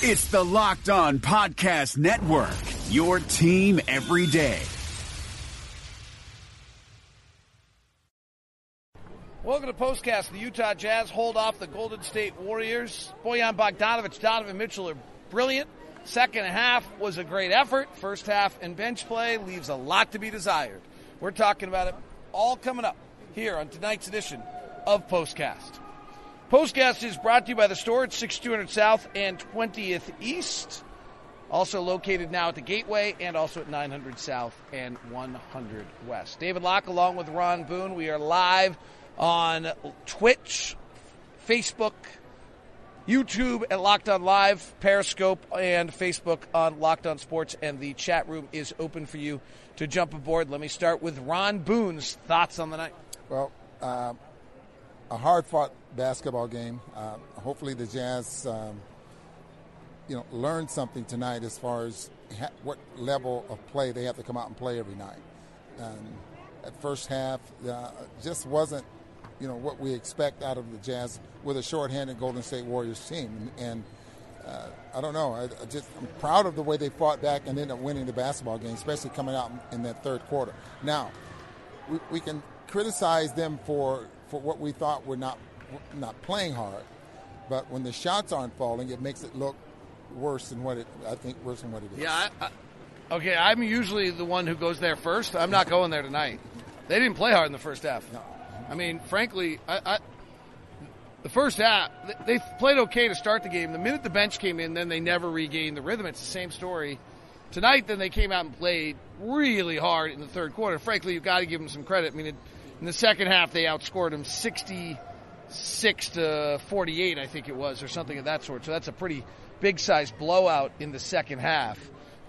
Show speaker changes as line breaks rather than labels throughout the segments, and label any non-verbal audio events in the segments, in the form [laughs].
It's the Locked On Podcast Network, your team every day.
Welcome to Postcast. The Utah Jazz hold off the Golden State Warriors. Bojan Bogdanovich, Donovan Mitchell are brilliant. Second half was a great effort. First half and bench play leaves a lot to be desired. We're talking about it all coming up here on tonight's edition of Postcast. Postcast is brought to you by the store at 6200 South and 20th East. Also located now at the Gateway and also at 900 South and 100 West. David Locke along with Ron Boone. We are live on Twitch, Facebook, YouTube at Locked On Live, Periscope, and Facebook on Locked On Sports. And the chat room is open for you to jump aboard. Let me start with Ron Boone's thoughts on the night.
Well, uh, a hard fought basketball game. Uh, hopefully, the Jazz, um, you know, learn something tonight as far as ha- what level of play they have to come out and play every night. Um, at first half, uh, just wasn't, you know, what we expect out of the Jazz with a shorthanded Golden State Warriors team. And uh, I don't know. I, I, just I'm proud of the way they fought back and ended up winning the basketball game, especially coming out in that third quarter. Now, we, we can criticize them for for what we thought were not not playing hard. But when the shots aren't falling, it makes it look worse than what it. I think worse than what it is.
Yeah. I, I, okay, I'm usually the one who goes there first. I'm not going there tonight. They didn't play hard in the first half.
No.
I mean, frankly, I, I, the first half they played okay to start the game. The minute the bench came in, then they never regained the rhythm. It's the same story tonight. Then they came out and played really hard in the third quarter. Frankly, you've got to give them some credit. I mean. It, in the second half, they outscored them 66 to 48, I think it was, or something of that sort. So that's a pretty big size blowout in the second half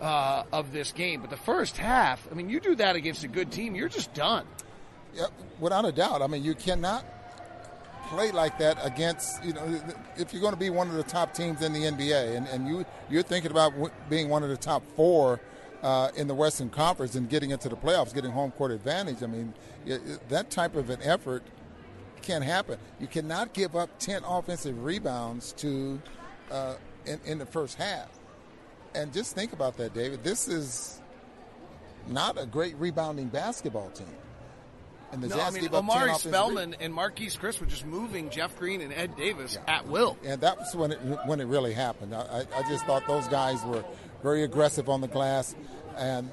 uh, of this game. But the first half, I mean, you do that against a good team, you're just done.
Yeah, without a doubt. I mean, you cannot play like that against you know if you're going to be one of the top teams in the NBA, and, and you you're thinking about being one of the top four uh, in the Western Conference and getting into the playoffs, getting home court advantage. I mean, it, it, that type of an effort can't happen. You cannot give up 10 offensive rebounds to uh, in, in the first half. And just think about that, David. This is not a great rebounding basketball team.
And the no, I mean, Omari Spellman and Marquese Chriss were just moving Jeff Green and Ed Davis yeah. at will.
And that was when it when it really happened. I, I just thought those guys were very aggressive on the glass, and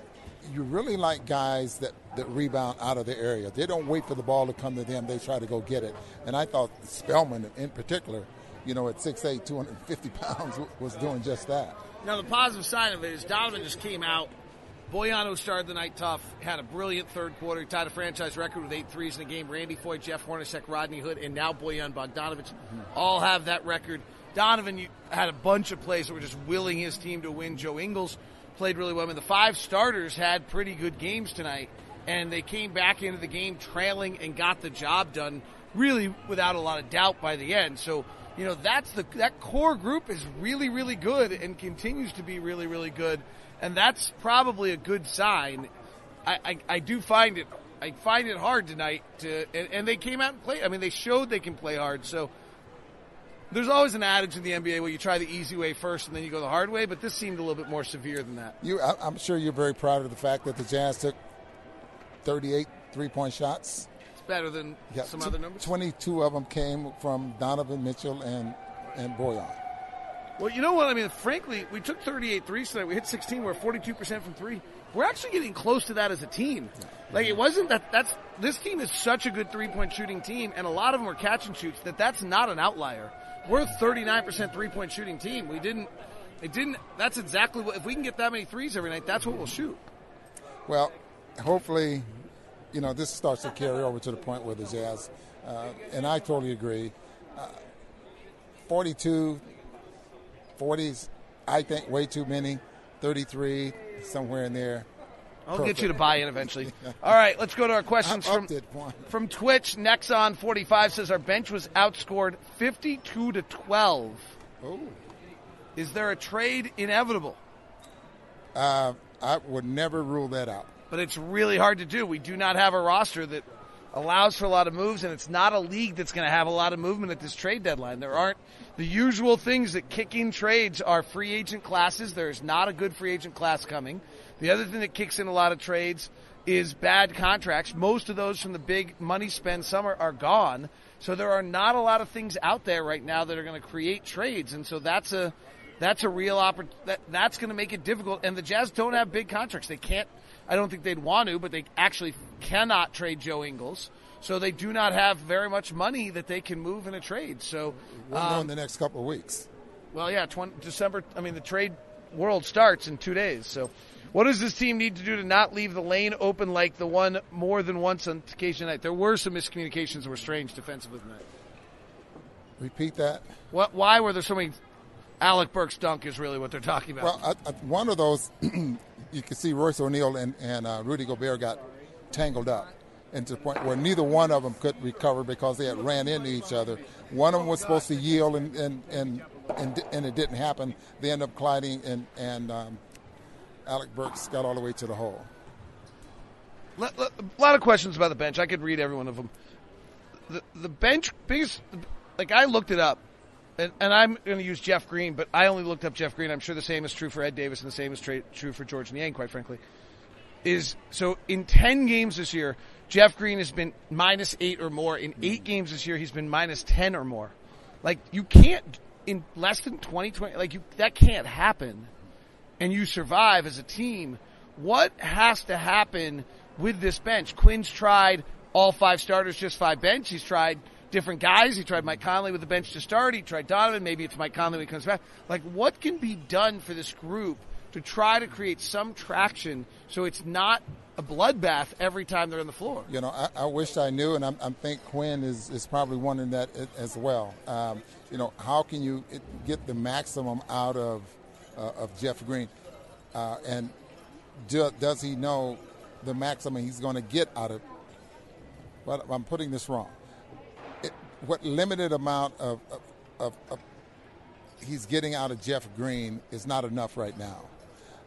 you really like guys that, that rebound out of the area. They don't wait for the ball to come to them; they try to go get it. And I thought Spellman, in particular, you know, at 6'8", 250 [laughs] pounds, was doing just that.
Now, the positive side of it is Donovan just came out. Boyano started the night tough, had a brilliant third quarter. Tied a franchise record with eight threes in the game. Randy Foye, Jeff Hornacek, Rodney Hood, and now Bojan Bogdanovich mm-hmm. all have that record. Donovan had a bunch of plays that were just willing his team to win. Joe Ingles played really well. I mean, the five starters had pretty good games tonight, and they came back into the game trailing and got the job done really without a lot of doubt by the end. So, you know, that's the that core group is really, really good and continues to be really, really good, and that's probably a good sign. I, I, I do find it I find it hard tonight to and, and they came out and played. I mean, they showed they can play hard. So there's always an adage in the NBA where you try the easy way first and then you go the hard way, but this seemed a little bit more severe than that.
You, I'm sure you're very proud of the fact that the Jazz took 38 three-point shots.
Better than yeah, some t- other numbers.
22 of them came from Donovan Mitchell and and Bojan.
Well, you know what I mean. Frankly, we took 38 threes tonight. We hit 16. We're 42 percent from three. We're actually getting close to that as a team. Like it wasn't that. That's this team is such a good three-point shooting team, and a lot of them are catch and shoots. That that's not an outlier we're a 39% three point shooting team. We didn't, it didn't, that's exactly what, if we can get that many threes every night, that's what we'll shoot.
Well, hopefully, you know, this starts to carry over to the point where the Jazz, uh, and I totally agree. Uh, 42, 40s, I think way too many. 33, somewhere in there.
I'll Perfect. get you to buy in eventually. [laughs] All right, let's go to our questions from from Twitch. Nexon45 says our bench was outscored 52 to 12.
Oh.
Is there a trade inevitable?
Uh, I would never rule that out.
But it's really hard to do. We do not have a roster that allows for a lot of moves, and it's not a league that's going to have a lot of movement at this trade deadline. There aren't The usual things that kick in trades are free agent classes. There's not a good free agent class coming. The other thing that kicks in a lot of trades is bad contracts. Most of those from the big money spend summer are gone. So there are not a lot of things out there right now that are going to create trades. And so that's a, that's a real opportunity. That, that's going to make it difficult. And the Jazz don't have big contracts. They can't, I don't think they'd want to, but they actually cannot trade Joe Ingles. So they do not have very much money that they can move in a trade. So
we'll um, know in the next couple of weeks.
Well, yeah, 20, December. I mean, the trade world starts in two days. So, what does this team need to do to not leave the lane open like the one more than once on occasion night? There were some miscommunications that were strange defensively tonight.
Repeat that.
What? Why were there so many? Alec Burks dunk is really what they're talking about.
Well, I, I, one of those, [clears throat] you can see Royce O'Neale and, and uh, Rudy Gobert got tangled up and to the point where neither one of them could recover because they had ran into each other. One of them was supposed to yield, and and and and, and it didn't happen. They ended up colliding, and and um, Alec Burks got all the way to the hole.
A lot of questions about the bench. I could read every one of them. The the bench biggest, like I looked it up, and, and I'm going to use Jeff Green, but I only looked up Jeff Green. I'm sure the same is true for Ed Davis, and the same is tra- true for Georges Niang, quite frankly. Is so in ten games this year, Jeff Green has been minus eight or more. In eight mm. games this year, he's been minus 10 or more. Like, you can't, in less than 2020, like, you, that can't happen. And you survive as a team. What has to happen with this bench? Quin's tried all five starters, just five bench. He's tried different guys. He tried Mike Conley with the bench to start. He tried Donovan. Maybe it's Mike Conley comes back. Like, what can be done for this group to try to create some traction so it's not a bloodbath every time they're on the floor.
You know, I, I wish I knew, and I'm, I think Quin is, is probably wondering that as well. Um, you know, how can you get the maximum out of uh, of Jeff Green, uh, and do, does he know the maximum he's going to get out of? Well, I'm putting this wrong. What limited amount of, of, of, of he's getting out of Jeff Green is not enough right now.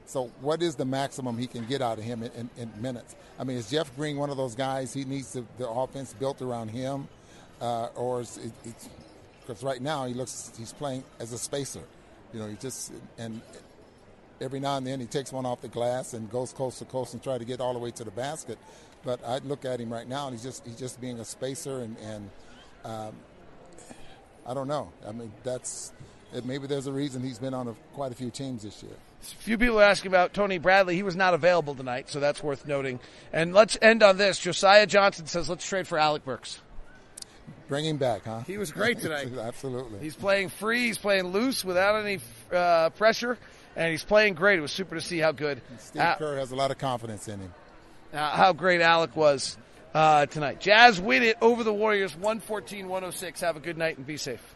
So, what is the maximum he can get out of him in, in, in minutes? I mean, is Jeff Green one of those guys? He needs to, the offense built around him, uh, or is it, it's because right now he looks he's playing as a spacer. You know, he just and every now and then he takes one off the glass and goes coast to coast and try to get all the way to the basket. But I look at him right now and he's just he's just being a spacer and and um, I don't know. I mean, that's maybe there's a reason he's been on a, quite a few teams this year.
A few people are asking about Tony Bradley. He was not available tonight, so that's worth noting. And let's end on this. Josiah Johnson says, let's trade for Alec Burks.
Bring him back, huh?
He was great tonight. [laughs]
Absolutely.
He's playing free. He's playing loose without any uh, pressure, and he's playing great. It was super to see how good.
Steve uh, Kerr has a lot of confidence in him.
Uh, how great Alec was uh, tonight. Jazz win it over the Warriors 114 106. Have a good night and be safe.